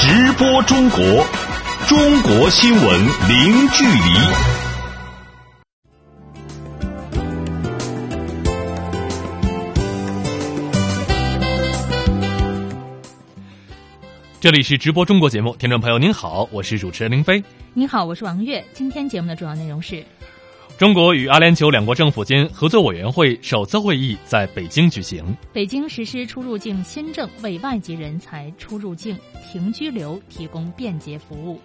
直播中国，中国新闻零距离。这里是直播中国节目，听众朋友您好，我是主持人林飞。您好，我是王悦。今天节目的主要内容是：中国与阿联酋两国政府间合作委员会首次会议在北京举行；北京实施出入境新政，为外籍人才出入境停居留提供便捷服务；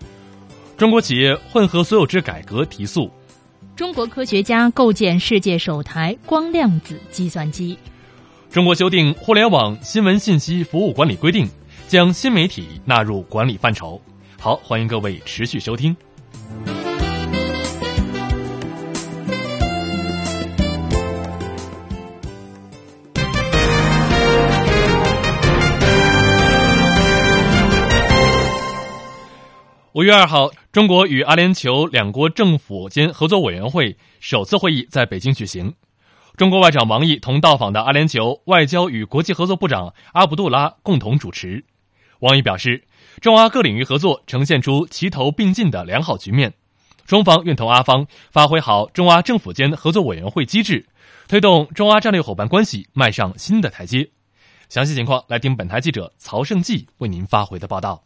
中国企业混合所有制改革提速；中国科学家构建世界首台光量子计算机；中国修订互联网新闻信息服务管理规定。将新媒体纳入管理范畴。好，欢迎各位持续收听。五月二号，中国与阿联酋两国政府间合作委员会首次会议在北京举行。中国外长王毅同到访的阿联酋外交与国际合作部长阿卜杜拉共同主持。王毅表示，中阿各领域合作呈现出齐头并进的良好局面，中方愿同阿方发挥好中阿政府间合作委员会机制，推动中阿战略伙伴关系迈上新的台阶。详细情况来听本台记者曹胜记为您发回的报道。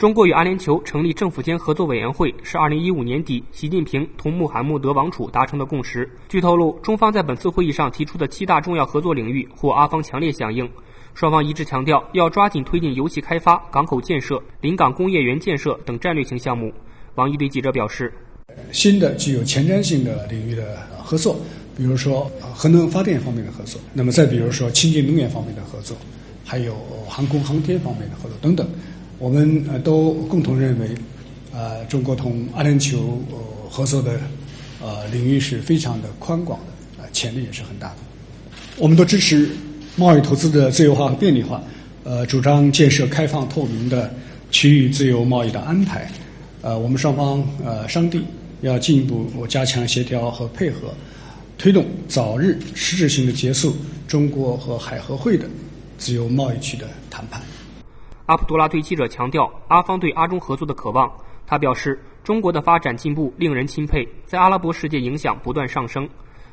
中国与阿联酋成立政府间合作委员会是二零一五年底习近平同穆罕默德王储达成的共识。据透露，中方在本次会议上提出的七大重要合作领域获阿方强烈响应。双方一致强调，要抓紧推进油气开发、港口建设、临港工业园建设等战略性项目。王毅对记者表示：“新的具有前瞻性的领域的合作，比如说核能发电方面的合作，那么再比如说清洁能源方面的合作，还有航空航天方面的合作等等，我们呃都共同认为，呃，中国同阿联酋合作的呃领域是非常的宽广的，呃，潜力也是很大的，我们都支持。”贸易投资的自由化和便利化，呃，主张建设开放透明的区域自由贸易的安排，呃，我们双方呃商定要进一步加强协调和配合，推动早日实质性的结束中国和海合会的自由贸易区的谈判。阿卜杜拉对记者强调，阿方对阿中合作的渴望。他表示，中国的发展进步令人钦佩，在阿拉伯世界影响不断上升。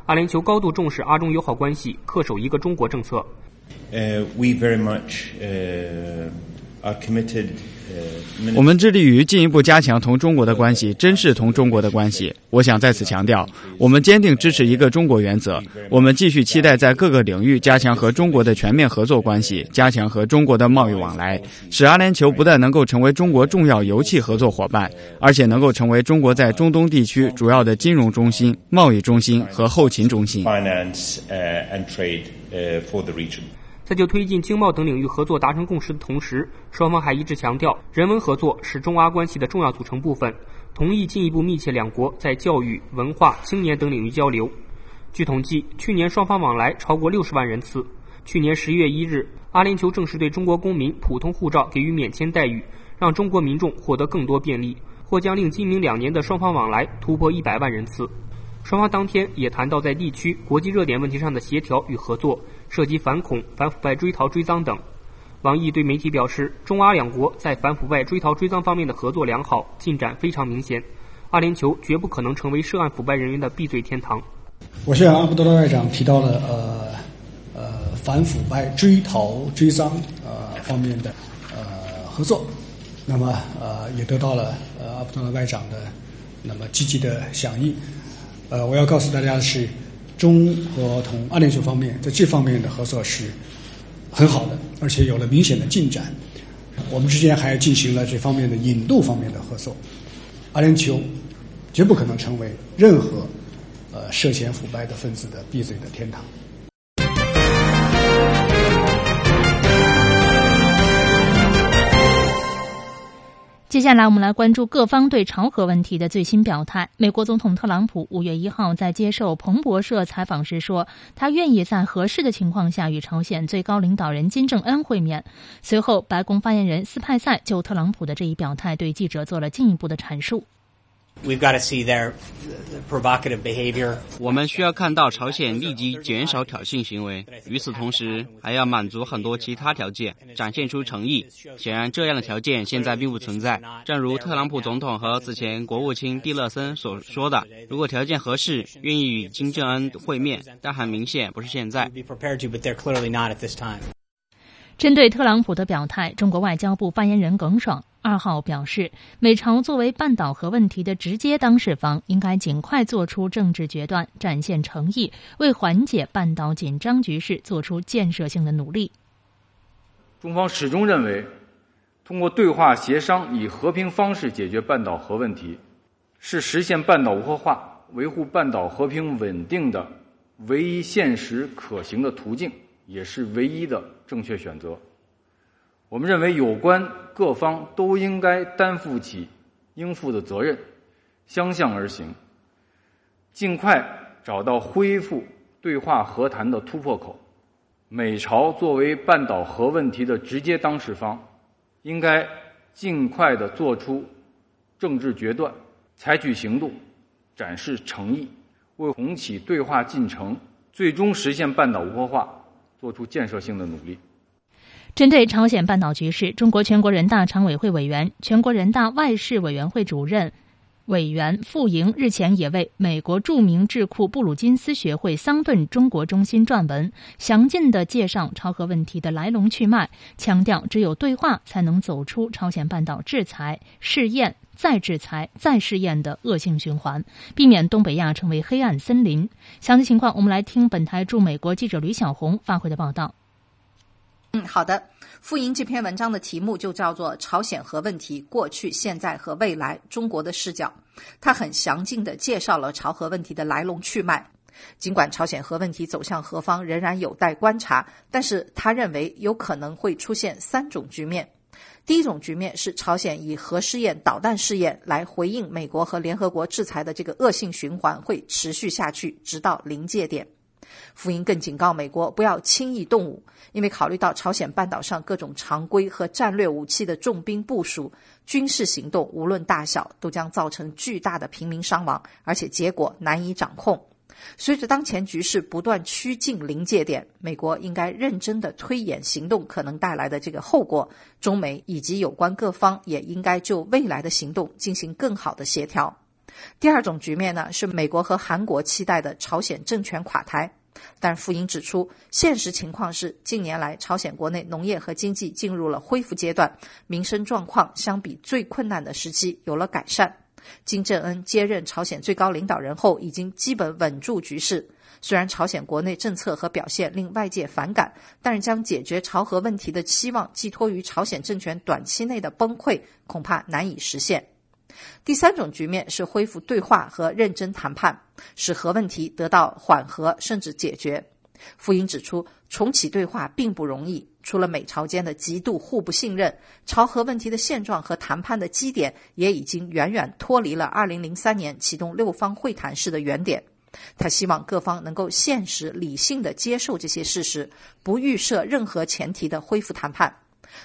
阿联酋高度重视阿中友好关系，恪守一个中国政策。Uh, we very much uh, are committed. 我们致力于进一步加强同中国的关系，珍视同中国的关系。我想在此强调，我们坚定支持一个中国原则。我们继续期待在各个领域加强和中国的全面合作关系，加强和中国的贸易往来，使阿联酋不但能够成为中国重要油气合作伙伴，而且能够成为中国在中东地区主要的金融中心、贸易中心和后勤中心。在就推进经贸等领域合作达成共识的同时，双方还一致强调，人文合作是中阿关系的重要组成部分，同意进一步密切两国在教育、文化、青年等领域交流。据统计，去年双方往来超过六十万人次。去年十一月一日，阿联酋正式对中国公民普通护照给予免签待遇，让中国民众获得更多便利，或将令今明两年的双方往来突破一百万人次。双方当天也谈到在地区国际热点问题上的协调与合作。涉及反恐、反腐败、追逃追赃等。王毅对媒体表示，中阿两国在反腐败、追逃追赃方面的合作良好，进展非常明显。阿联酋绝不可能成为涉案腐败人员的闭嘴天堂。我向阿卜杜拉外长提到了呃呃反腐败、追逃追赃呃方面的呃合作，那么呃也得到了呃阿卜杜拉外长的那么积极的响应。呃，我要告诉大家的是。中国同阿联酋方面在这方面的合作是很好的，而且有了明显的进展。我们之间还进行了这方面的引渡方面的合作。阿联酋绝不可能成为任何呃涉嫌腐败的分子的闭嘴的天堂。接下来，我们来关注各方对朝核问题的最新表态。美国总统特朗普五月一号在接受彭博社采访时说，他愿意在合适的情况下与朝鲜最高领导人金正恩会面。随后，白宫发言人斯派塞就特朗普的这一表态对记者做了进一步的阐述。We've got to see their provocative behavior. 我们需要看到朝鲜立即减少挑衅行为，与此同时还要满足很多其他条件，展现出诚意。显然，这样的条件现在并不存在。正如特朗普总统和此前国务卿蒂勒森所说的，如果条件合适，愿意与金正恩会面，但很明显不是现在。针对特朗普的表态，中国外交部发言人耿爽二号表示，美朝作为半岛核问题的直接当事方，应该尽快做出政治决断，展现诚意，为缓解半岛紧张局势做出建设性的努力。中方始终认为，通过对话协商，以和平方式解决半岛核问题，是实现半岛无核化、维护半岛和平稳定的唯一现实可行的途径。也是唯一的正确选择。我们认为，有关各方都应该担负起应负的责任，相向而行，尽快找到恢复对话和谈的突破口。美朝作为半岛核问题的直接当事方，应该尽快的做出政治决断，采取行动，展示诚意，为重启对话进程，最终实现半岛无核化。做出建设性的努力。针对朝鲜半岛局势，中国全国人大常委会委员、全国人大外事委员会主任委员傅莹日前也为美国著名智库布鲁金斯学会桑顿中国中心撰文，详尽的介绍朝核问题的来龙去脉，强调只有对话才能走出朝鲜半岛制裁、试验、再制裁、再试验的恶性循环，避免东北亚成为黑暗森林。详细情况，我们来听本台驻美国记者吕小红发回的报道。嗯，好的。傅莹这篇文章的题目就叫做《朝鲜核问题：过去、现在和未来中国的视角》。他很详尽的介绍了朝核问题的来龙去脉。尽管朝鲜核问题走向何方仍然有待观察，但是他认为有可能会出现三种局面。第一种局面是朝鲜以核试验、导弹试验来回应美国和联合国制裁的这个恶性循环会持续下去，直到临界点。福音更警告美国不要轻易动武，因为考虑到朝鲜半岛上各种常规和战略武器的重兵部署，军事行动无论大小都将造成巨大的平民伤亡，而且结果难以掌控。随着当前局势不断趋近临界点，美国应该认真的推演行动可能带来的这个后果。中美以及有关各方也应该就未来的行动进行更好的协调。第二种局面呢，是美国和韩国期待的朝鲜政权垮台。但傅英指出，现实情况是，近年来朝鲜国内农业和经济进入了恢复阶段，民生状况相比最困难的时期有了改善。金正恩接任朝鲜最高领导人后，已经基本稳住局势。虽然朝鲜国内政策和表现令外界反感，但是将解决朝核问题的期望寄托于朝鲜政权短期内的崩溃，恐怕难以实现。第三种局面是恢复对话和认真谈判，使核问题得到缓和甚至解决。傅英指出，重启对话并不容易，除了美朝间的极度互不信任，朝核问题的现状和谈判的基点也已经远远脱离了2003年启动六方会谈时的原点。他希望各方能够现实理性的接受这些事实，不预设任何前提的恢复谈判。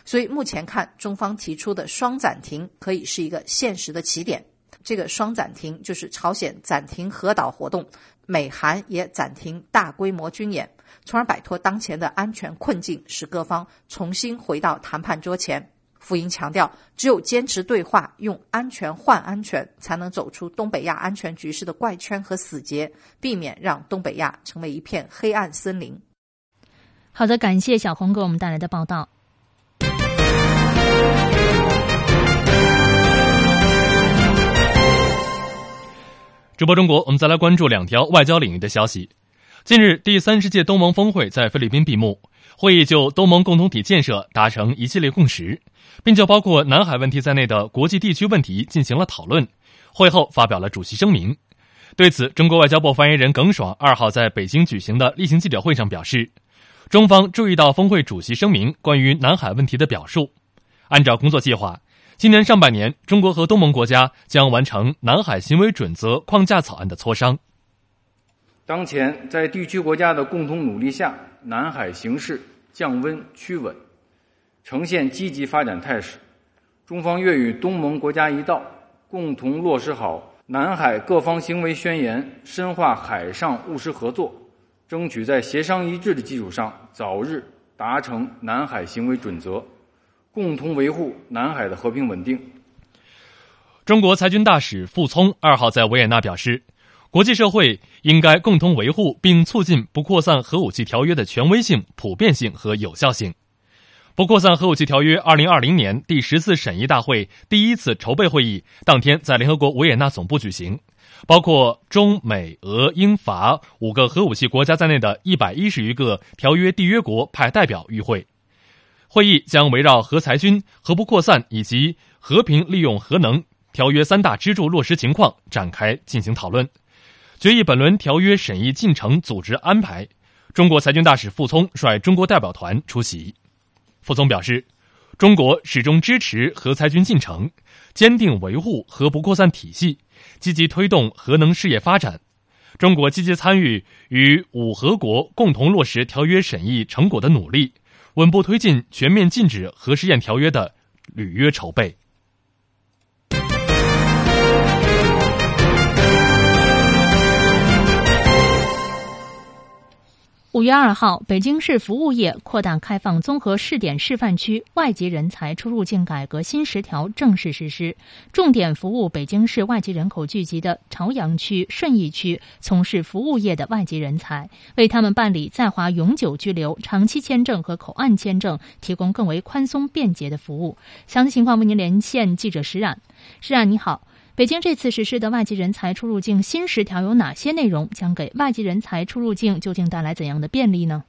所以目前看，中方提出的双暂停可以是一个现实的起点。这个双暂停就是朝鲜暂停核岛活动，美韩也暂停大规模军演，从而摆脱当前的安全困境，使各方重新回到谈判桌前。傅英强调，只有坚持对话，用安全换安全，才能走出东北亚安全局势的怪圈和死结，避免让东北亚成为一片黑暗森林。好的，感谢小红给我们带来的报道。直播中国，我们再来关注两条外交领域的消息。近日，第三十届东盟峰会在菲律宾闭幕，会议就东盟共同体建设达成一系列共识，并就包括南海问题在内的国际地区问题进行了讨论。会后发表了主席声明。对此，中国外交部发言人耿爽二号在北京举行的例行记者会上表示，中方注意到峰会主席声明关于南海问题的表述，按照工作计划。今年上半年，中国和东盟国家将完成南海行为准则框架草案的磋商。当前，在地区国家的共同努力下，南海形势降温趋稳，呈现积极发展态势。中方愿与东盟国家一道，共同落实好南海各方行为宣言，深化海上务实合作，争取在协商一致的基础上，早日达成南海行为准则，共同维护南海的和平稳定。中国裁军大使傅聪二号在维也纳表示，国际社会应该共同维护并促进不扩散核武器条约的权威性、普遍性和有效性。不扩散核武器条约二零二零年第十次审议大会第一次筹备会议当天在联合国维也纳总部举行，包括中美俄英法五个核武器国家在内的一百一十余个条约缔约国派代表与会。会议将围绕核裁军、核不扩散以及和平利用核能。条约三大支柱落实情况展开进行讨论，决议本轮条约审议进程组织安排。中国裁军大使傅聪率中国代表团出席。傅聪表示，中国始终支持核裁军进程，坚定维护核不扩散体系，积极推动核能事业发展。中国积极参与与五核国共同落实条约审议成果的努力，稳步推进全面禁止核试验条约的履约筹备。五月二号，北京市服务业扩大开放综合试点示范区外籍人才出入境改革新十条正式实施，重点服务北京市外籍人口聚集的朝阳区、顺义区从事服务业的外籍人才，为他们办理在华永久居留、长期签证和口岸签证提供更为宽松便捷的服务。详细情况为您连线记者石冉。石冉，你好。北京这次实施的外籍人才出入境新十条有哪些内容？将给外籍人才出入境究竟带来怎样的便利呢？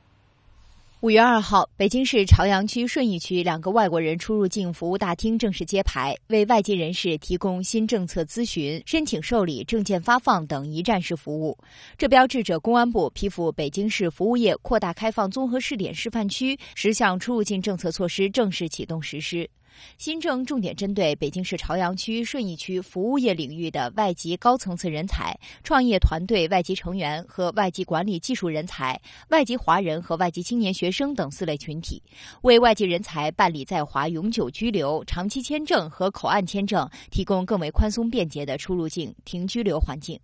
五月二号，北京市朝阳区、顺义区两个外国人出入境服务大厅正式揭牌，为外籍人士提供新政策咨询、申请受理、证件发放等一站式服务。这标志着公安部批复北京市服务业扩大开放综合试点示范区十项出入境政策措施正式启动实施。新政重点针对北京市朝阳区、顺义区服务业领域的外籍高层次人才、创业团队外籍成员和外籍管理技术人才、外籍华人和外籍青年学生等四类群体，为外籍人才办理在华永久居留、长期签证和口岸签证提供更为宽松便捷的出入境停居留环境。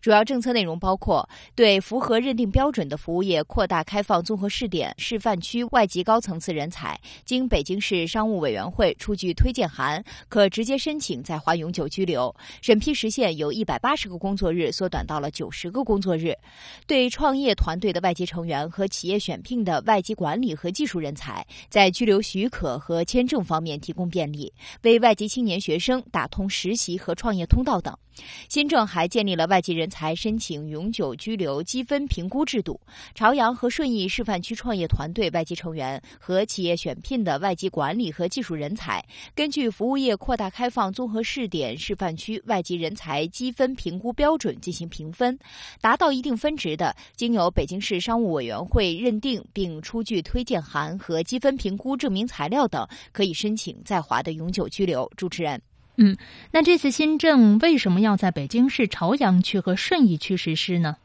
主要政策内容包括对符合认定标准的服务业扩大开放综合试点示范区外籍高层次人才，经北京市商务委员会出具推荐函，可直接申请在华永久居留，审批时限由一百八十个工作日缩短到了九十个工作日；对创业团队的外籍成员和企业选聘的外籍管理和技术人才，在居留许可和签证方面提供便利，为外籍青年学生打通实习和创业通道等。新政还建立了外籍人才申请永久居留积分评估制度。朝阳和顺义示范区创业团队外籍成员和企业选聘的外籍管理和技术人才，根据服务业扩大开放综合试点示范区外籍人才积分评估标准进行评分，达到一定分值的，经由北京市商务委员会认定并出具推荐函和积分评估证明材料等，可以申请在华的永久居留。主持人。嗯，那这次新政为什么要在北京市朝阳区和顺义区实施呢？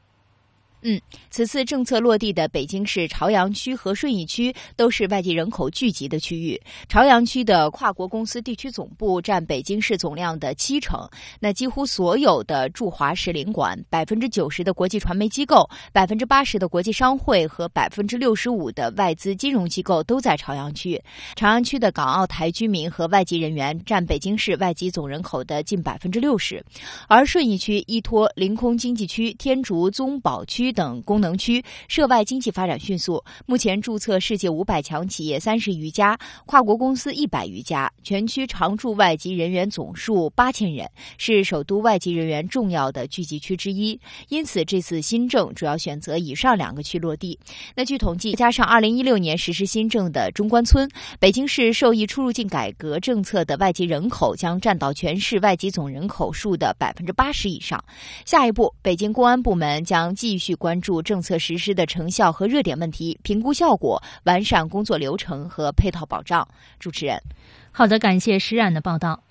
嗯，此次政策落地的北京市朝阳区和顺义区都是外籍人口聚集的区域。朝阳区的跨国公司地区总部占北京市总量的七成，那几乎所有的驻华使领馆、百分之九十的国际传媒机构、百分之八十的国际商会和百分之六十五的外资金融机构都在朝阳区。朝阳区的港澳台居民和外籍人员占北京市外籍总人口的近百分之六十，而顺义区依托临空经济区、天竺宗宝区。等功能区涉外经济发展迅速，目前注册世界五百强企业三十余家，跨国公司一百余家，全区常驻外籍人员总数八千人，是首都外籍人员重要的聚集区之一。因此，这次新政主要选择以上两个区落地。那据统计，加上二零一六年实施新政的中关村，北京市受益出入境改革政策的外籍人口将占到全市外籍总人口数的百分之八十以上。下一步，北京公安部门将继续。关注政策实施的成效和热点问题，评估效果，完善工作流程和配套保障。主持人，好的，感谢施冉的报道。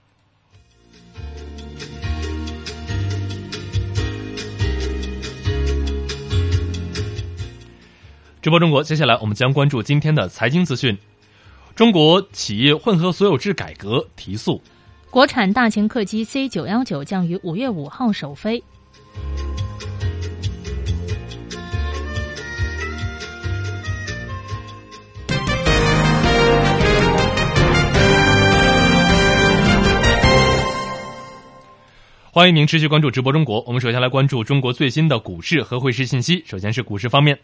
直播中国，接下来我们将关注今天的财经资讯：中国企业混合所有制改革提速。国产大型客机 C 九幺九将于五月五号首飞。欢迎您持续关注直播中国。我们首先来关注中国最新的股市和汇市信息。首先是股市方面，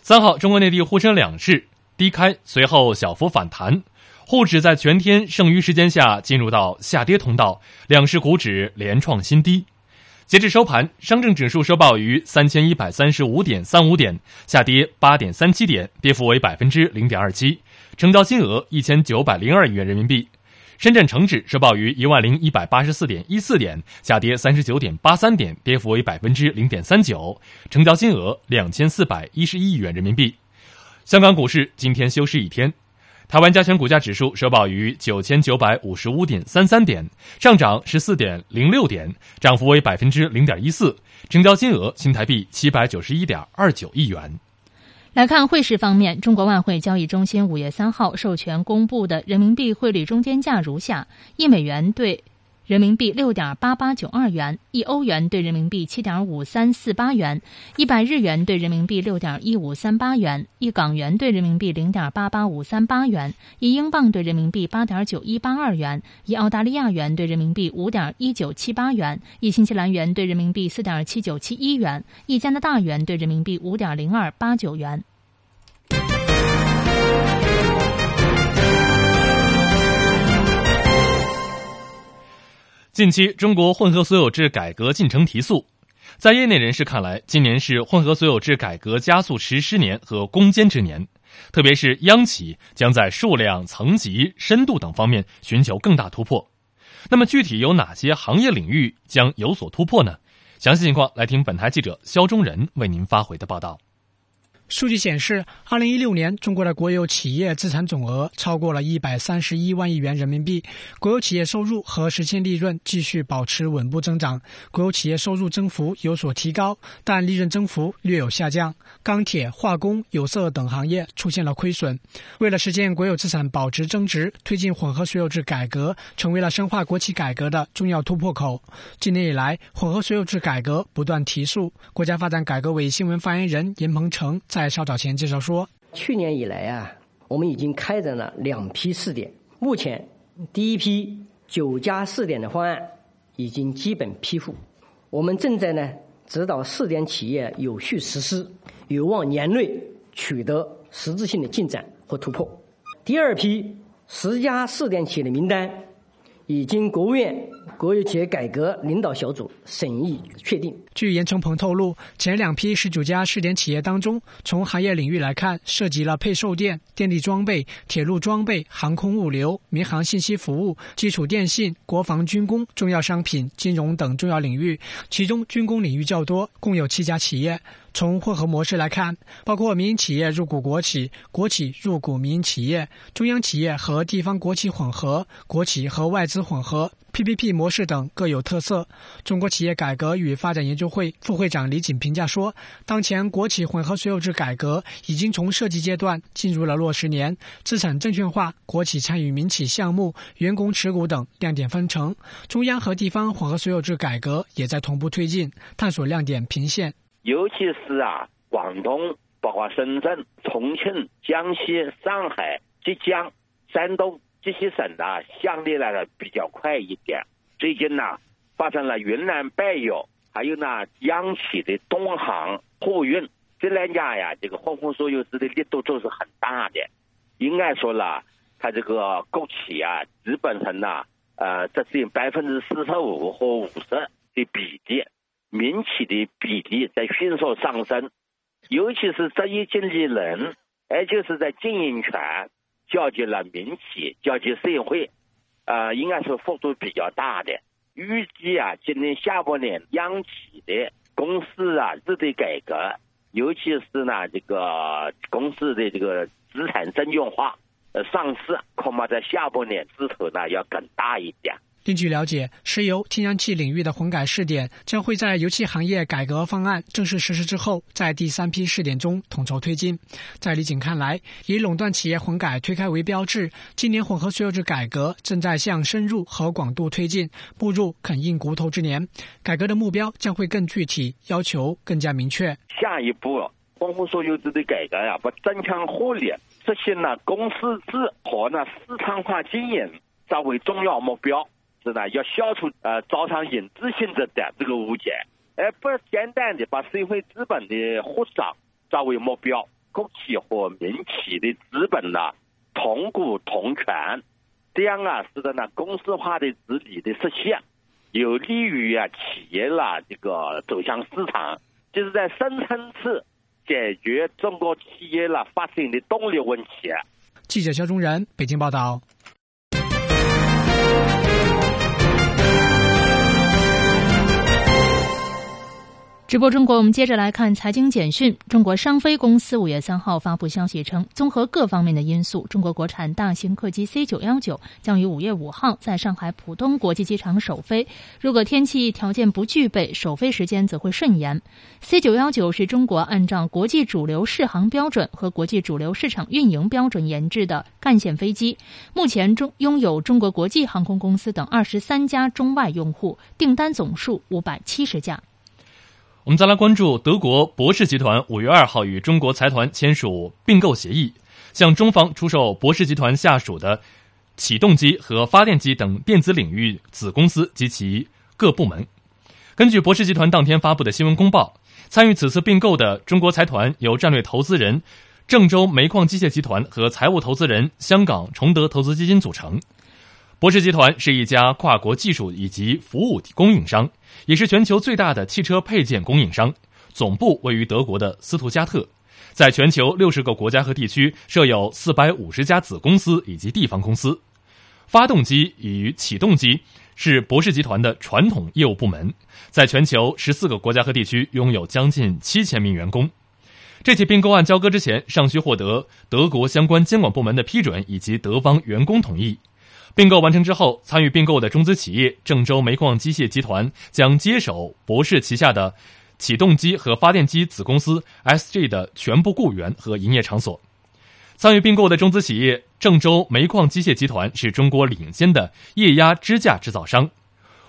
三号中国内地沪深两市低开，随后小幅反弹，沪指在全天剩余时间下进入到下跌通道，两市股指连创新低。截至收盘，上证指数收报于三千一百三十五点三五点，下跌八点三七点，跌幅为百分之零点二七，成交金额一千九百零二亿元人民币。深圳成指收报于一万零一百八十四点一四点，下跌三十九点八三点，跌幅为百分之零点三九，成交金额两千四百一十一亿元人民币。香港股市今天休市一天，台湾加权股价指数收报于九千九百五十五点三三点，上涨十四点零六点，涨幅为百分之零点一四，成交金额新台币七百九十一点二九亿元。来看汇市方面，中国外汇交易中心五月三号授权公布的人民币汇率中间价如下：一美元兑人民币六点八八九二元，一欧元兑人民币七点五三四八元，一百日元兑人民币六点一五三八元，一港元兑人民币零点八八五三八元，一英镑兑人民币八点九一八二元，一澳大利亚元兑人民币五点一九七八元，一新西兰元兑人民币四点七九七一元，一加拿大元兑人民币五点零二八九元。近期，中国混合所有制改革进程提速。在业内人士看来，今年是混合所有制改革加速实施年和攻坚之年，特别是央企将在数量、层级、深度等方面寻求更大突破。那么，具体有哪些行业领域将有所突破呢？详细情况来听本台记者肖中仁为您发回的报道。数据显示，二零一六年中国的国有企业资产总额超过了一百三十一万亿元人民币，国有企业收入和实现利润继续保持稳步增长，国有企业收入增幅有所提高，但利润增幅略有下降。钢铁、化工、有色等行业出现了亏损。为了实现国有资产保值增值，推进混合所有制改革成为了深化国企改革的重要突破口。今年以来，混合所有制改革不断提速。国家发展改革委新闻发言人严鹏程在稍早前介绍说，去年以来啊，我们已经开展了两批试点，目前第一批九家试点的方案已经基本批复，我们正在呢指导试点企业有序实施，有望年内取得实质性的进展和突破。第二批十家试点企业的名单。已经国务院国有企业改革领导小组审议确定。据严成鹏透露，前两批十九家试点企业当中，从行业领域来看，涉及了配售电、电力装备、铁路装备、航空物流、民航信息服务、基础电信、国防军工、重要商品、金融等重要领域，其中军工领域较多，共有七家企业。从混合模式来看，包括民营企业入股国企、国企入股民营企业、中央企业和地方国企混合、国企和外资混合、PPP 模式等各有特色。中国企业改革与发展研究会副会长李锦评价说：“当前国企混合所有制改革已经从设计阶段进入了落实年，资产证券化、国企参与民企项目、员工持股等亮点纷呈。中央和地方混合所有制改革也在同步推进，探索亮点频现。”尤其是啊，广东、包括深圳、重庆、江西、上海、浙江、山东这些省呢，相对来说比较快一点。最近呢，发生了云南白药，还有呢，央企的东航货运这两家呀，这个混合所有制的力度都是很大的。应该说了，它这个国企啊，基本上呢，呃，这是有百分之四十五和五十的比例。民企的比例在迅速上升，尤其是职业经理人，而且是在经营权交接了民企，交接社会，呃，应该是幅度比较大的。预计啊，今年下半年央企的公司啊，日的改革，尤其是呢，这个公司的这个资产证券化、呃上市，恐怕在下半年势头呢要更大一点。另据了解，石油、天然气领域的混改试点将会在油气行业改革方案正式实施之后，在第三批试点中统筹推进。在李锦看来，以垄断企业混改推开为标志，今年混合所有制改革正在向深入和广度推进，步入啃硬骨头之年。改革的目标将会更具体，要求更加明确。下一步，混合所有制的改革呀，把增强活力，实现了公司制和呢市场化经营作为重要目标。是呢，要消除呃招商引资性质的这个误解，而不简单的把社会资本的扩张作为目标，国企和民企的资本呢同股同权，这样啊使得呢公司化的治理的实现，有利于啊企业啦这个走向市场，就是在深层次解决中国企业啦发展的动力问题。记者肖忠仁北京报道。直播中国，我们接着来看财经简讯。中国商飞公司五月三号发布消息称，综合各方面的因素，中国国产大型客机 C 九幺九将于五月五号在上海浦东国际机场首飞。如果天气条件不具备，首飞时间则会顺延。C 九幺九是中国按照国际主流适航标准和国际主流市场运营标准研制的干线飞机，目前中拥有中国国际航空公司等二十三家中外用户，订单总数五百七十架。我们再来关注德国博士集团五月二号与中国财团签署并购协议，向中方出售博士集团下属的启动机和发电机等电子领域子公司及其各部门。根据博士集团当天发布的新闻公报，参与此次并购的中国财团由战略投资人郑州煤矿机械集团和财务投资人香港崇德投资基金组成。博士集团是一家跨国技术以及服务供应商，也是全球最大的汽车配件供应商，总部位于德国的斯图加特，在全球六十个国家和地区设有四百五十家子公司以及地方公司。发动机与启动机是博士集团的传统业务部门，在全球十四个国家和地区拥有将近七千名员工。这起并购案交割之前，尚需获得德国相关监管部门的批准以及德方员工同意。并购完成之后，参与并购的中资企业郑州煤矿机械集团将接手博士旗下的启动机和发电机子公司 SG 的全部雇员和营业场所。参与并购的中资企业郑州煤矿机械集团是中国领先的液压支架制造商。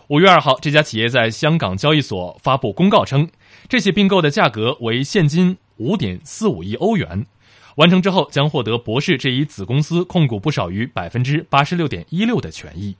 五月二号，这家企业在香港交易所发布公告称，这起并购的价格为现金五点四五亿欧元。完成之后，将获得博士这一子公司控股不少于百分之八十六点一六的权益。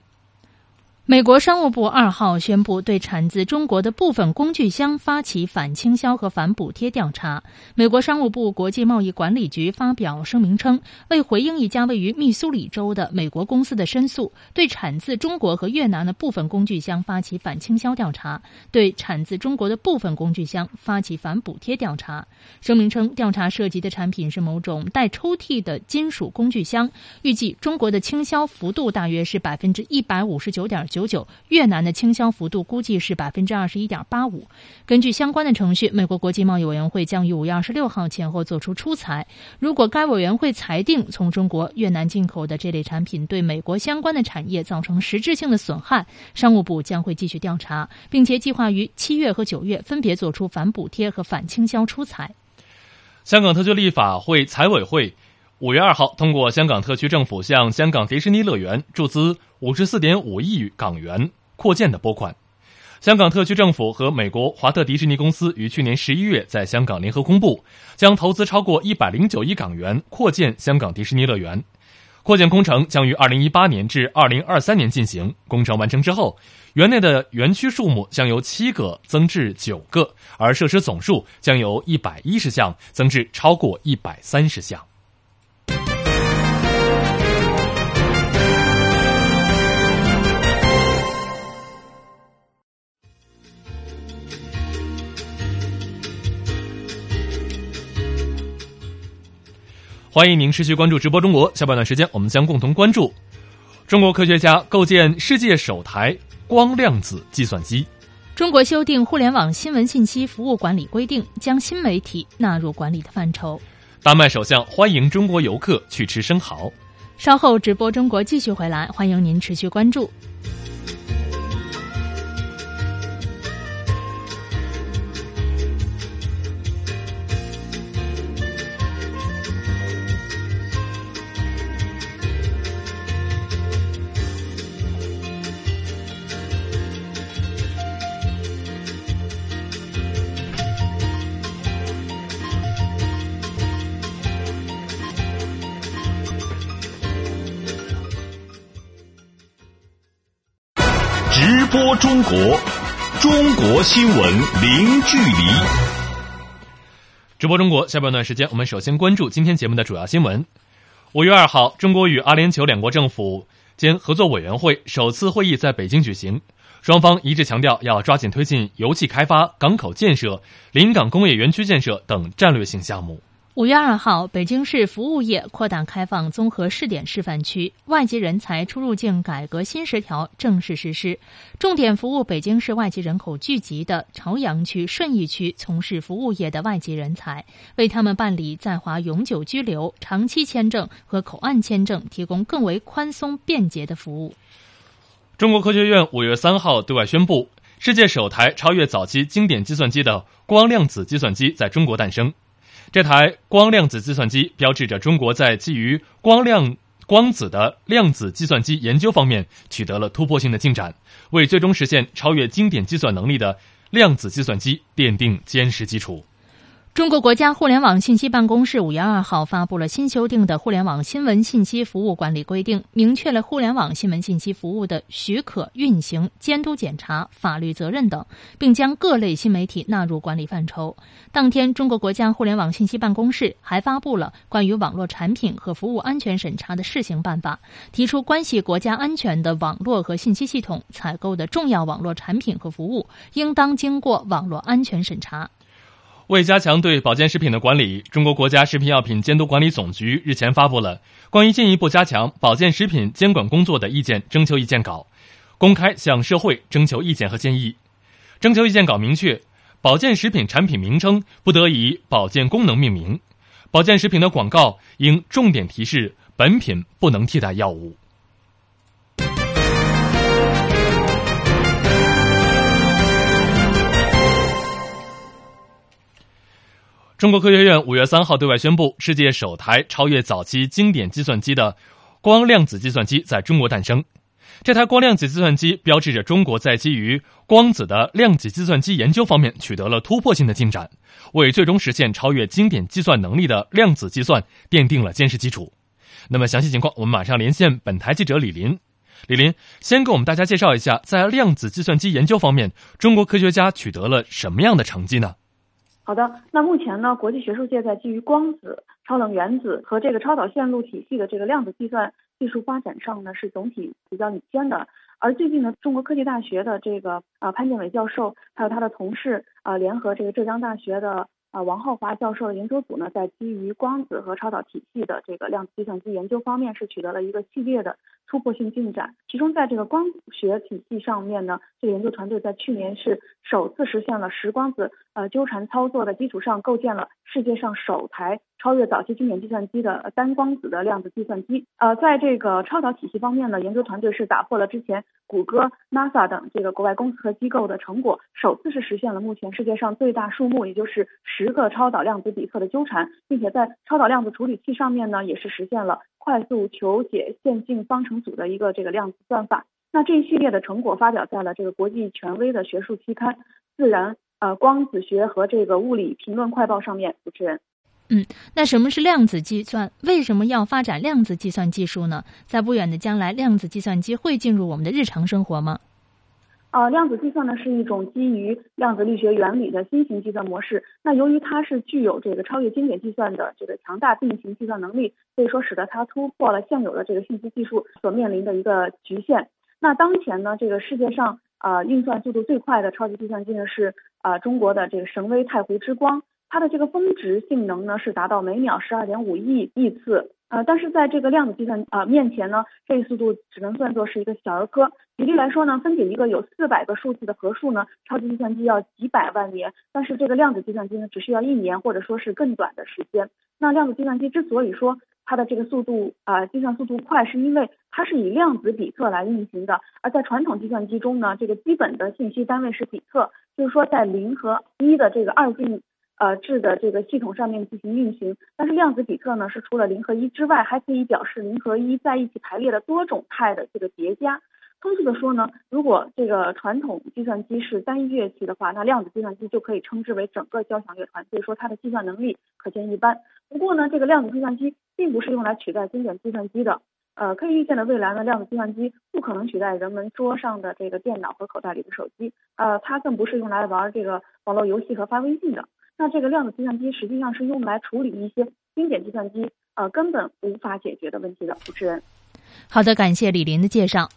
美国商务部二号宣布对产自中国的部分工具箱发起反倾销和反补贴调查。美国商务部国际贸易管理局发表声明称，为回应一家位于密苏里州的美国公司的申诉，对产自中国和越南的部分工具箱发起反倾销调查，对产自中国的部分工具箱发起反补贴调查。声明称，调查涉及的产品是某种带抽屉的金属工具箱，预计中国的倾销幅度大约是百分之一百五十九点。九九，越南的倾销幅度估计是百分之二十一点八五。根据相关的程序，美国国际贸易委员会将于五月二十六号前后作出出裁。如果该委员会裁定从中国、越南进口的这类产品对美国相关的产业造成实质性的损害，商务部将会继续调查，并且计划于七月和九月分别作出反补贴和反倾销出裁。香港特区立法会财委会。五月二号，通过香港特区政府向香港迪士尼乐园注资五十四点五亿港元扩建的拨款。香港特区政府和美国华特迪士尼公司于去年十一月在香港联合公布，将投资超过一百零九亿港元扩建香港迪士尼乐园。扩建工程将于二零一八年至二零二三年进行。工程完成之后，园内的园区数目将由七个增至九个，而设施总数将由一百一十项增至超过一百三十项。欢迎您持续关注直播中国。下半段时间，我们将共同关注中国科学家构建世界首台光量子计算机。中国修订互联网新闻信息服务管理规定，将新媒体纳入管理的范畴。丹麦首相欢迎中国游客去吃生蚝。稍后直播中国继续回来，欢迎您持续关注。中国，中国新闻零距离。直播中国下半段时间，我们首先关注今天节目的主要新闻。五月二号，中国与阿联酋两国政府间合作委员会首次会议在北京举行，双方一致强调要抓紧推进油气开发、港口建设、临港工业园区建设等战略性项目。五月二号，北京市服务业扩大开放综合试点示范区外籍人才出入境改革新十条正式实施，重点服务北京市外籍人口聚集的朝阳区、顺义区从事服务业的外籍人才，为他们办理在华永久居留、长期签证和口岸签证提供更为宽松便捷的服务。中国科学院五月三号对外宣布，世界首台超越早期经典计算机的光量子计算机在中国诞生。这台光量子计算机标志着中国在基于光量光子的量子计算机研究方面取得了突破性的进展，为最终实现超越经典计算能力的量子计算机奠定坚实基础。中国国家互联网信息办公室五月二号发布了新修订的《互联网新闻信息服务管理规定》，明确了互联网新闻信息服务的许可、运行、监督检查、法律责任等，并将各类新媒体纳入管理范畴。当天，中国国家互联网信息办公室还发布了关于网络产品和服务安全审查的试行办法，提出关系国家安全的网络和信息系统采购的重要网络产品和服务，应当经过网络安全审查。为加强对保健食品的管理，中国国家食品药品监督管理总局日前发布了关于进一步加强保健食品监管工作的意见征求意见稿，公开向社会征求意见和建议。征求意见稿明确，保健食品产品名称不得以保健功能命名，保健食品的广告应重点提示本品不能替代药物。中国科学院五月三号对外宣布，世界首台超越早期经典计算机的光量子计算机在中国诞生。这台光量子计算机标志着中国在基于光子的量子计算机研究方面取得了突破性的进展，为最终实现超越经典计算能力的量子计算奠定了坚实基础。那么详细情况，我们马上连线本台记者李林。李林，先给我们大家介绍一下，在量子计算机研究方面，中国科学家取得了什么样的成绩呢？好的，那目前呢，国际学术界在基于光子、超冷原子和这个超导线路体系的这个量子计算技术发展上呢，是总体比较领先的。而最近呢，中国科技大学的这个呃潘建伟教授，还有他的同事啊，联合这个浙江大学的。啊，王浩华教授的研究组呢，在基于光子和超导体系的这个量子计算机研究方面，是取得了一个系列的突破性进展。其中，在这个光学体系上面呢，这个研究团队在去年是首次实现了十光子呃纠缠操作的基础上，构建了世界上首台超越早期经典计算机的单光子的量子计算机。呃，在这个超导体系方面呢，研究团队是打破了之前谷歌、NASA 等这个国外公司和机构的成果，首次是实现了目前世界上最大数目，也就是十。十个超导量子比特的纠缠，并且在超导量子处理器上面呢，也是实现了快速求解线性方程组的一个这个量子算法。那这一系列的成果发表在了这个国际权威的学术期刊《自然呃光子学和这个物理评论快报》上面。主持人，嗯，那什么是量子计算？为什么要发展量子计算技术呢？在不远的将来，量子计算机会进入我们的日常生活吗？呃，量子计算呢是一种基于量子力学原理的新型计算模式。那由于它是具有这个超越经典计算的这个强大并行计算能力，所以说使得它突破了现有的这个信息技术所面临的一个局限。那当前呢，这个世界上呃运算速度最快的超级计算机呢是呃中国的这个神威太湖之光，它的这个峰值性能呢是达到每秒十二点五亿亿次。呃，但是在这个量子计算啊面前呢，这个速度只能算作是一个小儿科。举例来说呢，分解一个有四百个数字的合数呢，超级计算机要几百万年，但是这个量子计算机呢，只需要一年或者说是更短的时间。那量子计算机之所以说它的这个速度啊计算速度快，是因为它是以量子比特来运行的，而在传统计算机中呢，这个基本的信息单位是比特，就是说在零和一的这个二进。呃，制的这个系统上面进行运行，但是量子比特呢是除了零和一之外，还可以表示零和一在一起排列的多种态的这个叠加。通俗的说呢，如果这个传统计算机是单一乐器的话，那量子计算机就可以称之为整个交响乐团，所以说它的计算能力可见一斑。不过呢，这个量子计算机并不是用来取代经典计算机的，呃，可以预见的未来呢，量子计算机不可能取代人们桌上的这个电脑和口袋里的手机，呃，它更不是用来玩这个网络游戏和发微信的。那这个量子计算机实际上是用来处理一些经典计算机呃根本无法解决的问题的。主持人，好的，感谢李林的介绍。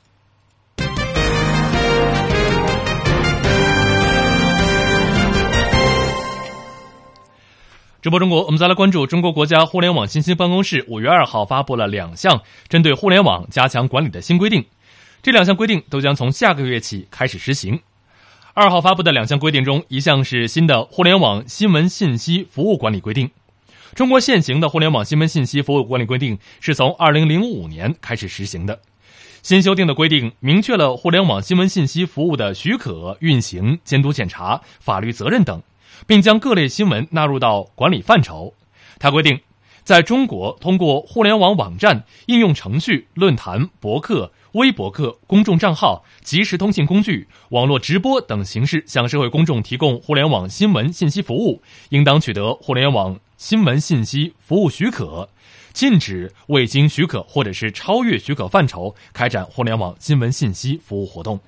直播中国，我们再来关注中国国家互联网信息办公室五月二号发布了两项针对互联网加强管理的新规定，这两项规定都将从下个月起开始实行。二号发布的两项规定中，一项是新的互联网新闻信息服务管理规定。中国现行的互联网新闻信息服务管理规定是从二零零五年开始实行的，新修订的规定明确了互联网新闻信息服务的许可、运行、监督检查、法律责任等。并将各类新闻纳入到管理范畴。它规定，在中国通过互联网网站、应用程序、论坛、博客、微博客、公众账号、即时通信工具、网络直播等形式向社会公众提供互联网新闻信息服务，应当取得互联网新闻信息服务许可，禁止未经许可或者是超越许可范畴开展互联网新闻信息服务活动。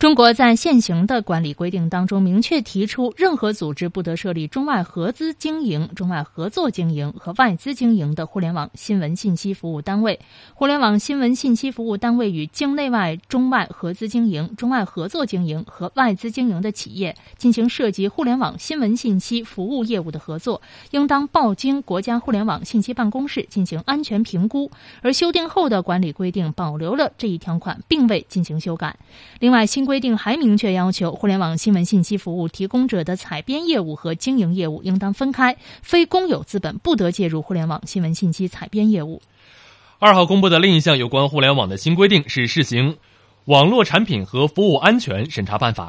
中国在现行的管理规定当中明确提出，任何组织不得设立中外合资经营、中外合作经营和外资经营的互联网新闻信息服务单位。互联网新闻信息服务单位与境内外、中外合资经营、中外合作经营和外资经营的企业进行涉及互联网新闻信息服务业务的合作，应当报经国家互联网信息办公室进行安全评估。而修订后的管理规定保留了这一条款，并未进行修改。另外，新规定还明确要求，互联网新闻信息服务提供者的采编业务和经营业务应当分开，非公有资本不得介入互联网新闻信息采编业务。二号公布的另一项有关互联网的新规定是试行《网络产品和服务安全审查办法》。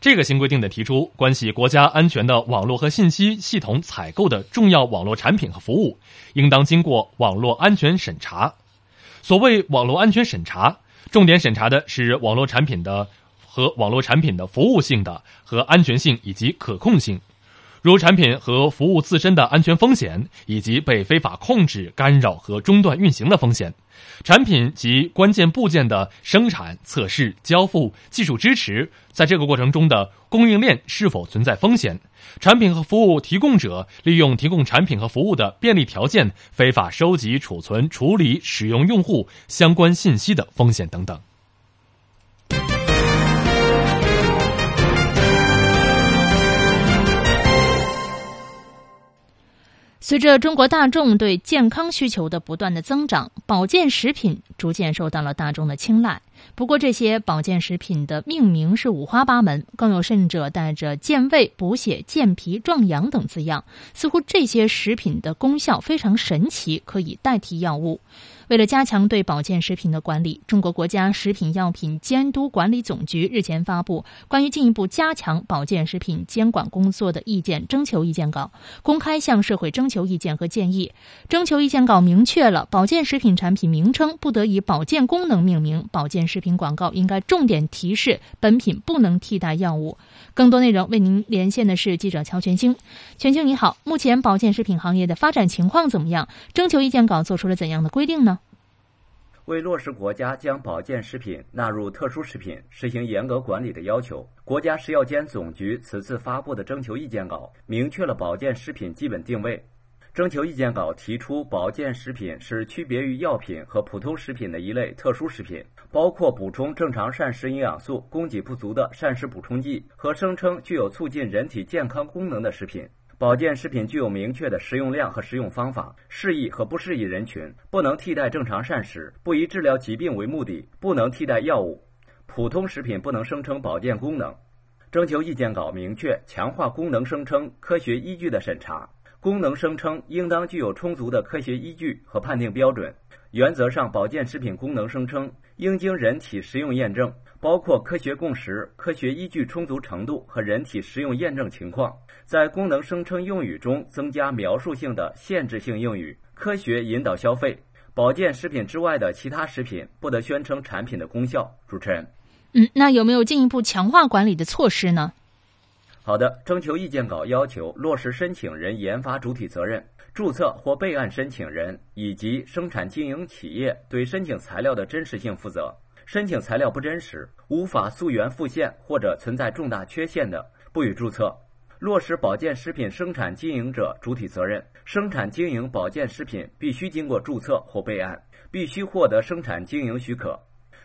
这个新规定的提出，关系国家安全的网络和信息系统采购的重要网络产品和服务，应当经过网络安全审查。所谓网络安全审查，重点审查的是网络产品的。和网络产品的服务性的和安全性以及可控性，如产品和服务自身的安全风险，以及被非法控制、干扰和中断运行的风险；产品及关键部件的生产、测试、交付、技术支持，在这个过程中的供应链是否存在风险；产品和服务提供者利用提供产品和服务的便利条件，非法收集、储存、处理、使用用户相关信息的风险等等。随着中国大众对健康需求的不断的增长，保健食品逐渐受到了大众的青睐。不过，这些保健食品的命名是五花八门，更有甚者带着健胃、补血、健脾、壮阳等字样，似乎这些食品的功效非常神奇，可以代替药物。为了加强对保健食品的管理，中国国家食品药品监督管理总局日前发布关于进一步加强保健食品监管工作的意见征求意见稿，公开向社会征求意见和建议。征求意见稿明确了保健食品产品名称不得以保健功能命名，保健食品广告应该重点提示本品不能替代药物。更多内容为您连线的是记者乔全兴。全兴你好，目前保健食品行业的发展情况怎么样？征求意见稿做出了怎样的规定呢？为落实国家将保健食品纳入特殊食品实行严格管理的要求，国家食药监总局此次发布的征求意见稿明确了保健食品基本定位。征求意见稿提出，保健食品是区别于药品和普通食品的一类特殊食品，包括补充正常膳食营养素供给不足的膳食补充剂和声称具有促进人体健康功能的食品。保健食品具有明确的食用量和食用方法，适宜和不适宜人群，不能替代正常膳食，不以治疗疾病为目的，不能替代药物。普通食品不能声称保健功能。征求意见稿明确强化功能声称科学依据的审查，功能声称应当具有充足的科学依据和判定标准。原则上，保健食品功能声称应经人体实用验证，包括科学共识、科学依据充足程度和人体实用验证情况。在功能声称用语中增加描述性的限制性用语，科学引导消费。保健食品之外的其他食品不得宣称产品的功效。主持人，嗯，那有没有进一步强化管理的措施呢？好的，征求意见稿要求落实申请人研发主体责任，注册或备案申请人以及生产经营企业对申请材料的真实性负责。申请材料不真实、无法溯源复现或者存在重大缺陷的，不予注册。落实保健食品生产经营者主体责任，生产经营保健食品必须经过注册或备案，必须获得生产经营许可。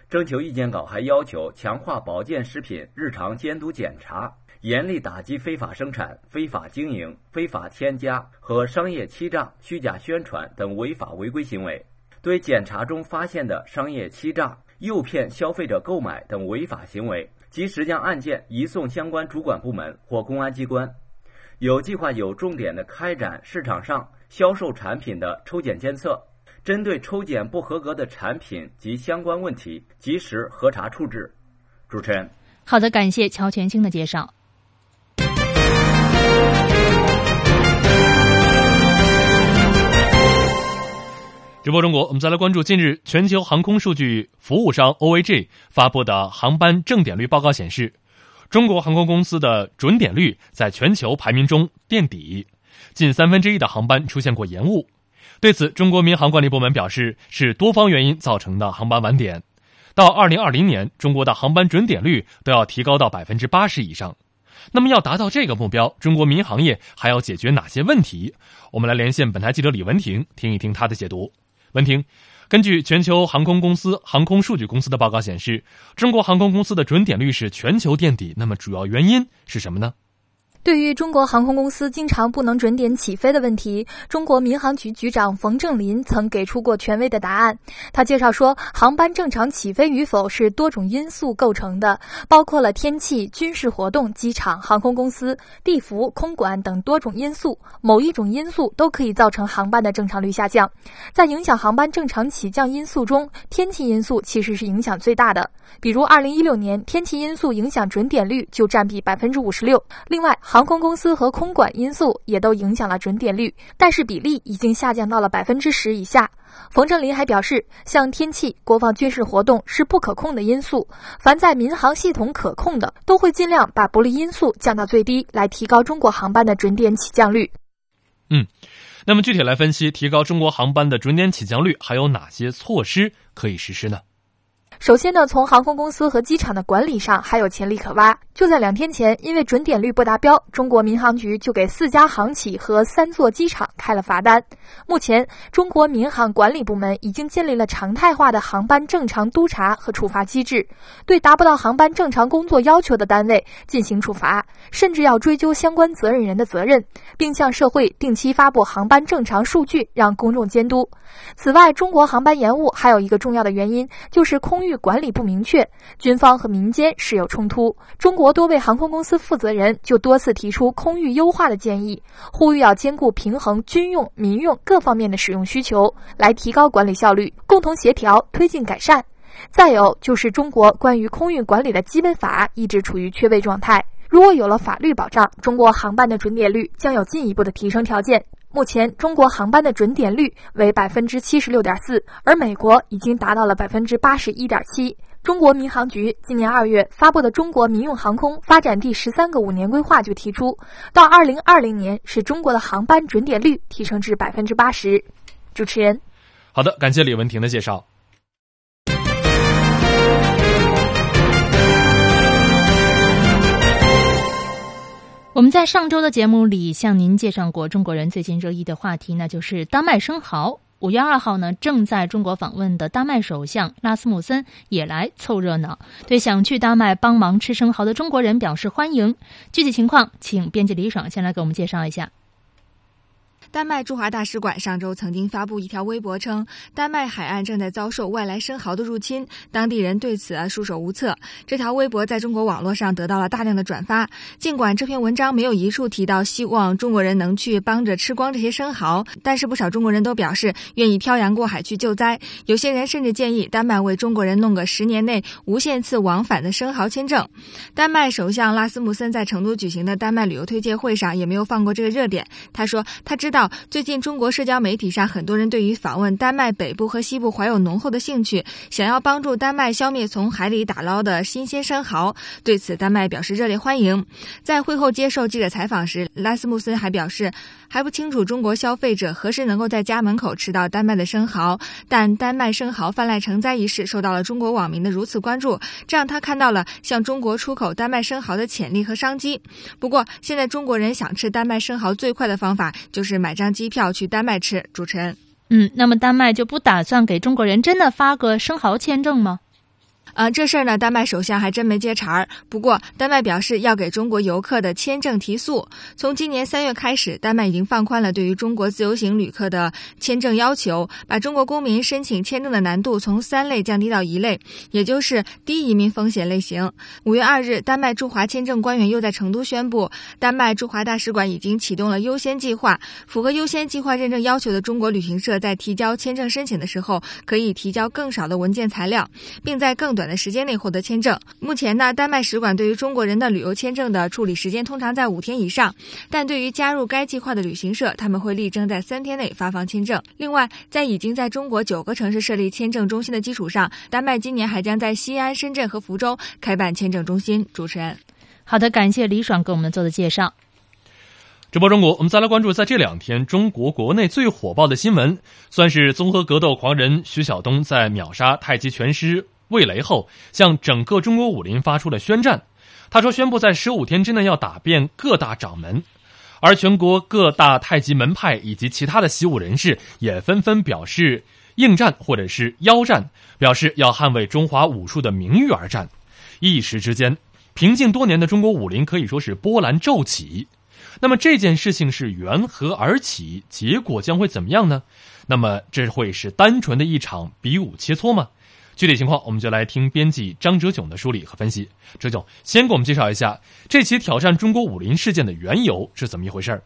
征求意见稿还要求强化保健食品日常监督检查，严厉打击非法生产、非法经营、非法添加和商业欺诈、虚假宣传等违法违规行为。对检查中发现的商业欺诈、诱骗消费者购买等违法行为，及时将案件移送相关主管部门或公安机关。有计划、有重点的开展市场上销售产品的抽检监测。针对抽检不合格的产品及相关问题，及时核查处置。主持人，好的，感谢乔全兴的介绍。直播中国，我们再来关注近日全球航空数据服务商 OAG 发布的航班正点率报告显示，中国航空公司的准点率在全球排名中垫底，近三分之一的航班出现过延误。对此，中国民航管理部门表示，是多方原因造成的航班晚点。到二零二零年，中国的航班准点率都要提高到百分之八十以上。那么，要达到这个目标，中国民航业还要解决哪些问题？我们来连线本台记者李文婷，听一听他的解读。文婷，根据全球航空公司航空数据公司的报告显示，中国航空公司的准点率是全球垫底。那么，主要原因是什么呢？对于中国航空公司经常不能准点起飞的问题，中国民航局局长冯正林曾给出过权威的答案。他介绍说，航班正常起飞与否是多种因素构成的，包括了天气、军事活动、机场、航空公司、地服、空管等多种因素。某一种因素都可以造成航班的正常率下降。在影响航班正常起降因素中，天气因素其实是影响最大的。比如，二零一六年天气因素影响准点率就占比百分之五十六。另外，航航空公司和空管因素也都影响了准点率，但是比例已经下降到了百分之十以下。冯正林还表示，像天气、国防军事活动是不可控的因素，凡在民航系统可控的，都会尽量把不利因素降到最低，来提高中国航班的准点起降率。嗯，那么具体来分析，提高中国航班的准点起降率，还有哪些措施可以实施呢？首先呢，从航空公司和机场的管理上还有潜力可挖。就在两天前，因为准点率不达标，中国民航局就给四家航企和三座机场开了罚单。目前，中国民航管理部门已经建立了常态化的航班正常督查和处罚机制，对达不到航班正常工作要求的单位进行处罚，甚至要追究相关责任人的责任，并向社会定期发布航班正常数据，让公众监督。此外，中国航班延误还有一个重要的原因，就是空域管理不明确，军方和民间时有冲突。中国多位航空公司负责人就多次提出空域优化的建议，呼吁要兼顾平衡军用、民用各方面的使用需求，来提高管理效率，共同协调推进改善。再有就是中国关于空域管理的基本法一直处于缺位状态，如果有了法律保障，中国航班的准点率将有进一步的提升条件。目前，中国航班的准点率为百分之七十六点四，而美国已经达到了百分之八十一点七。中国民航局今年二月发布的《中国民用航空发展第十三个五年规划》就提出，到二零二零年，使中国的航班准点率提升至百分之八十。主持人，好的，感谢李文婷的介绍。我们在上周的节目里向您介绍过中国人最近热议的话题，那就是丹麦生蚝。五月二号呢，正在中国访问的丹麦首相拉斯穆森也来凑热闹，对想去丹麦帮忙吃生蚝的中国人表示欢迎。具体情况，请编辑李爽先来给我们介绍一下。丹麦驻华大使馆上周曾经发布一条微博称，丹麦海岸正在遭受外来生蚝的入侵，当地人对此啊束手无策。这条微博在中国网络上得到了大量的转发。尽管这篇文章没有一处提到希望中国人能去帮着吃光这些生蚝，但是不少中国人都表示愿意漂洋过海去救灾。有些人甚至建议丹麦为中国人弄个十年内无限次往返的生蚝签证。丹麦首相拉斯穆森在成都举行的丹麦旅游推介会上也没有放过这个热点。他说他知道。最近中国社交媒体上很多人对于访问丹麦北部和西部怀有浓厚的兴趣，想要帮助丹麦消灭从海里打捞的新鲜生蚝。对此，丹麦表示热烈欢迎。在会后接受记者采访时，拉斯穆森还表示，还不清楚中国消费者何时能够在家门口吃到丹麦的生蚝，但丹麦生蚝泛滥成灾一事受到了中国网民的如此关注，这让他看到了向中国出口丹麦生蚝的潜力和商机。不过，现在中国人想吃丹麦生蚝最快的方法就是买张机票去丹麦吃。主持人，嗯，那么丹麦就不打算给中国人真的发个生蚝签证吗？啊，这事儿呢，丹麦首相还真没接茬儿。不过，丹麦表示要给中国游客的签证提速。从今年三月开始，丹麦已经放宽了对于中国自由行旅客的签证要求，把中国公民申请签证的难度从三类降低到一类，也就是低移民风险类型。五月二日，丹麦驻华签证官员又在成都宣布，丹麦驻华大使馆已经启动了优先计划，符合优先计划认证要求的中国旅行社在提交签证申请的时候，可以提交更少的文件材料，并在更短。的时间内获得签证。目前呢，丹麦使馆对于中国人的旅游签证的处理时间通常在五天以上，但对于加入该计划的旅行社，他们会力争在三天内发放签证。另外，在已经在中国九个城市设立签证中心的基础上，丹麦今年还将在西安、深圳和福州开办签证中心。主持人，好的，感谢李爽给我们做的介绍。直播中国，我们再来关注在这两天中国国内最火爆的新闻，算是综合格斗狂人徐晓东在秒杀太极拳师。魏雷后向整个中国武林发出了宣战，他说宣布在十五天之内要打遍各大掌门，而全国各大太极门派以及其他的习武人士也纷纷表示应战或者是邀战，表示要捍卫中华武术的名誉而战。一时之间，平静多年的中国武林可以说是波澜骤起。那么这件事情是缘何而起？结果将会怎么样呢？那么这会是单纯的一场比武切磋吗？具体情况，我们就来听编辑张哲炯的梳理和分析。哲炯先给我们介绍一下这起挑战中国武林事件的缘由是怎么一回事儿。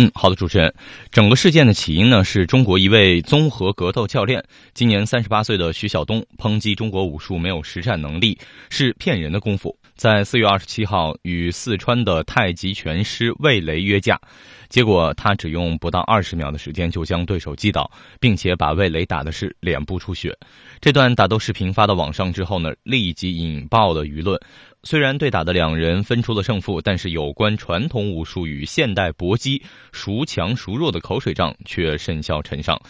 嗯，好的，主持人，整个事件的起因呢，是中国一位综合格斗教练，今年三十八岁的徐晓东抨击中国武术没有实战能力，是骗人的功夫。在四月二十七号与四川的太极拳师魏雷约架，结果他只用不到二十秒的时间就将对手击倒，并且把魏雷打的是脸部出血。这段打斗视频发到网上之后呢，立即引爆了舆论。虽然对打的两人分出了胜负，但是有关传统武术与现代搏击孰强孰弱的口水仗却甚嚣尘上。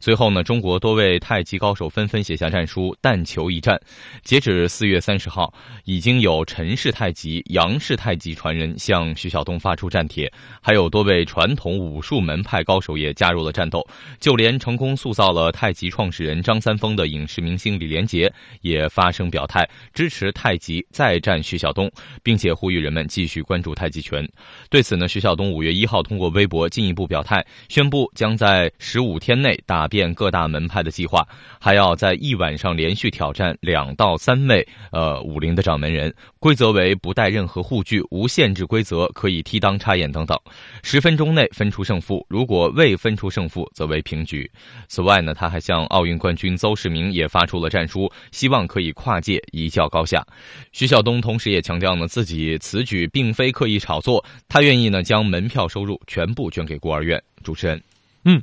随后呢，中国多位太极高手纷纷写下战书，但求一战。截止四月三十号，已经有陈氏太极、杨氏太极传人向徐晓东发出战帖，还有多位传统武术门派高手也加入了战斗。就连成功塑造了太极创始人张三丰的影视明星李连杰也发声表态，支持太极再战徐晓东，并且呼吁人们继续关注太极拳。对此呢，徐晓东五月一号通过微博进一步表态，宣布将在十五天内打。遍各大门派的计划，还要在一晚上连续挑战两到三位呃武林的掌门人，规则为不带任何护具，无限制规则，可以踢裆插眼等等。十分钟内分出胜负，如果未分出胜负，则为平局。此外呢，他还向奥运冠军邹市明也发出了战书，希望可以跨界一较高下。徐晓东同时也强调呢，自己此举并非刻意炒作，他愿意呢将门票收入全部捐给孤儿院。主持人，嗯。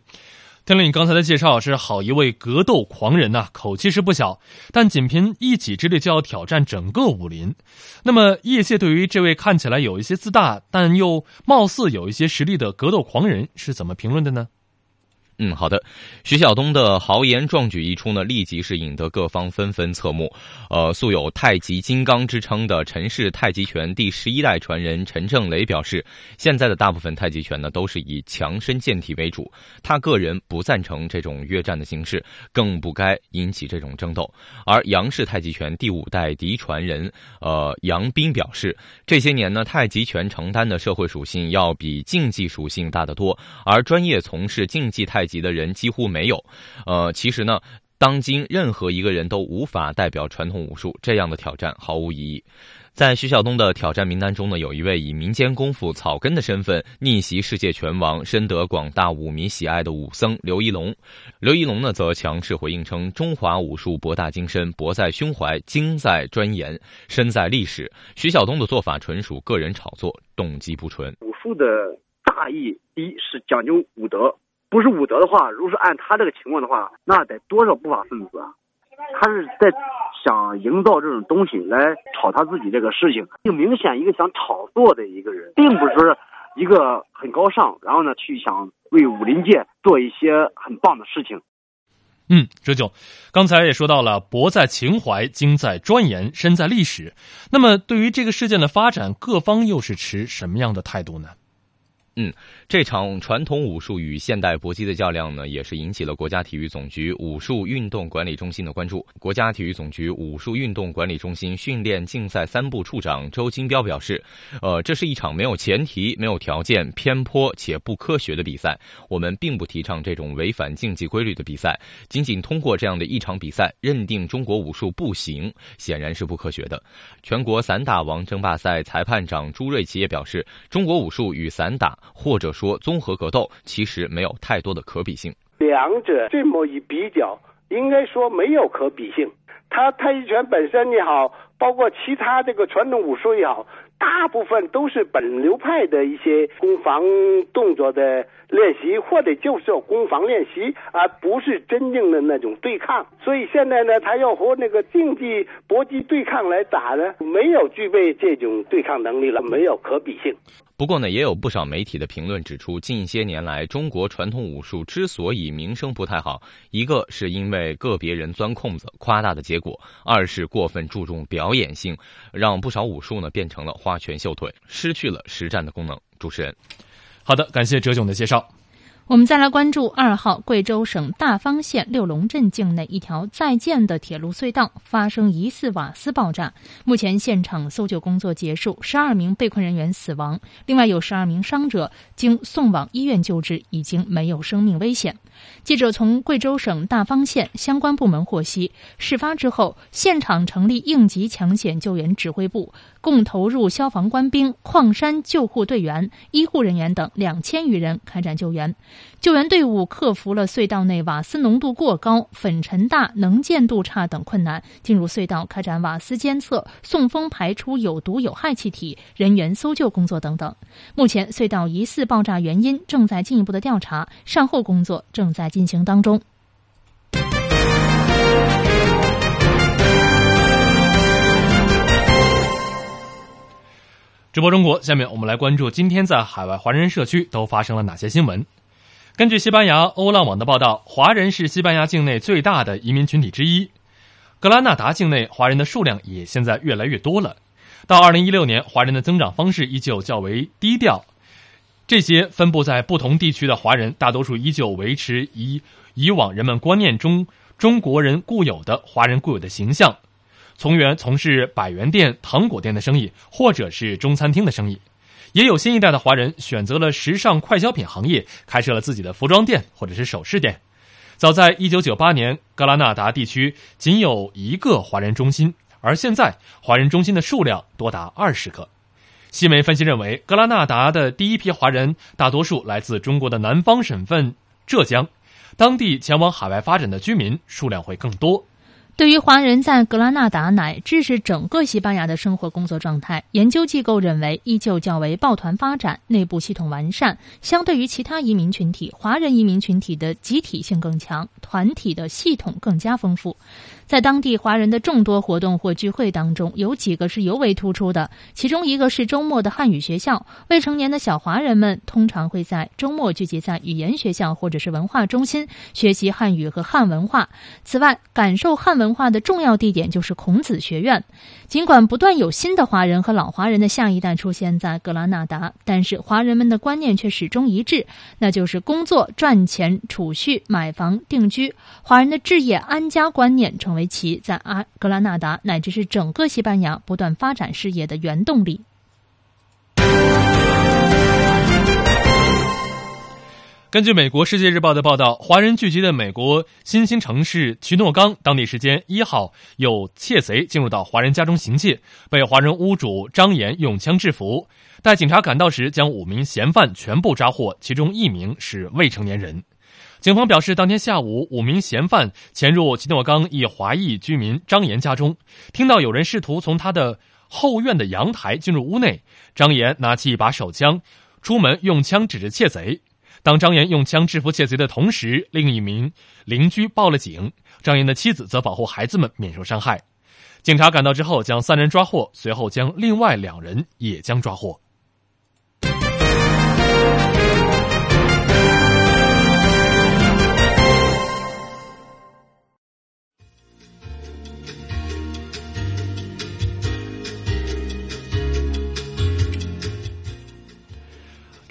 听了你刚才的介绍，是好一位格斗狂人呐，口气是不小，但仅凭一己之力就要挑战整个武林。那么，业界对于这位看起来有一些自大，但又貌似有一些实力的格斗狂人是怎么评论的呢？嗯，好的。徐晓东的豪言壮举一出呢，立即是引得各方纷纷侧目。呃，素有“太极金刚”之称的陈氏太极拳第十一代传人陈正雷表示，现在的大部分太极拳呢都是以强身健体为主，他个人不赞成这种约战的形式，更不该引起这种争斗。而杨氏太极拳第五代嫡传人呃杨斌表示，这些年呢，太极拳承担的社会属性要比竞技属性大得多，而专业从事竞技太。级的人几乎没有，呃，其实呢，当今任何一个人都无法代表传统武术，这样的挑战毫无意义。在徐晓东的挑战名单中呢，有一位以民间功夫草根的身份逆袭世界拳王、深得广大武迷喜爱的武僧刘一龙。刘一龙呢，则强势回应称：“中华武术博大精深，博在胸怀，精在钻研，深在历史。”徐晓东的做法纯属个人炒作，动机不纯。武术的。大义，一是讲究武德，不是武德的话，如果是按他这个情况的话，那得多少不法分子啊？他是在想营造这种东西来炒他自己这个事情，就明显一个想炒作的一个人，并不是说一个很高尚，然后呢去想为武林界做一些很棒的事情。嗯，哲炯，刚才也说到了，博在情怀，精在钻研，深在历史。那么，对于这个事件的发展，各方又是持什么样的态度呢？嗯，这场传统武术与现代搏击的较量呢，也是引起了国家体育总局武术运动管理中心的关注。国家体育总局武术运动管理中心训练竞赛三部处长周金彪表示：“呃，这是一场没有前提、没有条件、偏颇且不科学的比赛。我们并不提倡这种违反竞技规律的比赛。仅仅通过这样的一场比赛认定中国武术不行，显然是不科学的。”全国散打王争霸赛裁判长朱瑞奇也表示：“中国武术与散打。”或者说综合格斗其实没有太多的可比性，两者这么一比较，应该说没有可比性。他太极拳本身也好，包括其他这个传统武术也好，大部分都是本流派的一些攻防动作的。练习或者就是攻防练习，而不是真正的那种对抗。所以现在呢，他要和那个竞技搏击对抗来打呢，没有具备这种对抗能力了，没有可比性。不过呢，也有不少媒体的评论指出，近些年来中国传统武术之所以名声不太好，一个是因为个别人钻空子、夸大的结果；二是过分注重表演性，让不少武术呢变成了花拳绣腿，失去了实战的功能。主持人。好的，感谢哲炯的介绍。我们再来关注二号，贵州省大方县六龙镇境内一条在建的铁路隧道发生疑似瓦斯爆炸，目前现场搜救工作结束，十二名被困人员死亡，另外有十二名伤者经送往医院救治，已经没有生命危险。记者从贵州省大方县相关部门获悉，事发之后，现场成立应急抢险救援指挥部，共投入消防官兵、矿山救护队员、医护人员等两千余人开展救援。救援队伍克服了隧道内瓦斯浓度过高、粉尘大、能见度差等困难，进入隧道开展瓦斯监测、送风排出有毒有害气体、人员搜救工作等等。目前，隧道疑似爆炸原因正在进一步的调查，善后工作正在进行当中。直播中国，下面我们来关注今天在海外华人社区都发生了哪些新闻。根据西班牙欧浪网的报道，华人是西班牙境内最大的移民群体之一。格拉纳达境内华人的数量也现在越来越多了。到二零一六年，华人的增长方式依旧较为低调。这些分布在不同地区的华人，大多数依旧维持以以往人们观念中中国人固有的华人固有的形象，从原从事百元店、糖果店的生意，或者是中餐厅的生意。也有新一代的华人选择了时尚快消品行业，开设了自己的服装店或者是首饰店。早在1998年，格拉纳达地区仅有一个华人中心，而现在华人中心的数量多达二十个。西媒分析认为，格拉纳达的第一批华人大多数来自中国的南方省份浙江，当地前往海外发展的居民数量会更多。对于华人在格拉纳达乃至是整个西班牙的生活工作状态，研究机构认为依旧较为抱团发展，内部系统完善。相对于其他移民群体，华人移民群体的集体性更强，团体的系统更加丰富。在当地华人的众多活动或聚会当中，有几个是尤为突出的。其中一个是周末的汉语学校，未成年的小华人们通常会在周末聚集在语言学校或者是文化中心学习汉语和汉文化。此外，感受汉文化的重要地点就是孔子学院。尽管不断有新的华人和老华人的下一代出现在格拉纳达，但是华人们的观念却始终一致，那就是工作、赚钱、储蓄、买房、定居。华人的置业安家观念成为。其在阿格拉纳达乃至是整个西班牙不断发展事业的原动力。根据美国《世界日报》的报道，华人聚集的美国新兴城市奇诺冈，当地时间一号有窃贼进入到华人家中行窃，被华人屋主张岩用枪制服。待警察赶到时，将五名嫌犯全部抓获，其中一名是未成年人。警方表示，当天下午，五名嫌犯潜入奇诺冈一华裔居民张岩家中，听到有人试图从他的后院的阳台进入屋内，张岩拿起一把手枪，出门用枪指着窃贼。当张岩用枪制服窃贼的同时，另一名邻居报了警。张岩的妻子则保护孩子们免受伤害。警察赶到之后，将三人抓获，随后将另外两人也将抓获。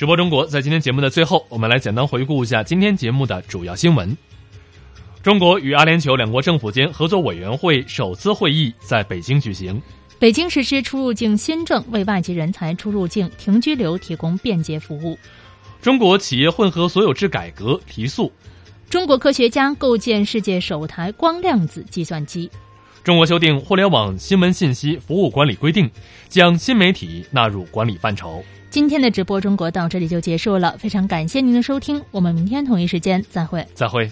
直播中国，在今天节目的最后，我们来简单回顾一下今天节目的主要新闻。中国与阿联酋两国政府间合作委员会首次会议在北京举行。北京实施出入境新政，为外籍人才出入境、停居留提供便捷服务。中国企业混合所有制改革提速。中国科学家构建世界首台光量子计算机。中国修订《互联网新闻信息服务管理规定》，将新媒体纳入管理范畴。今天的直播中国到这里就结束了非常感谢您的收听我们明天同一时间再会。再会。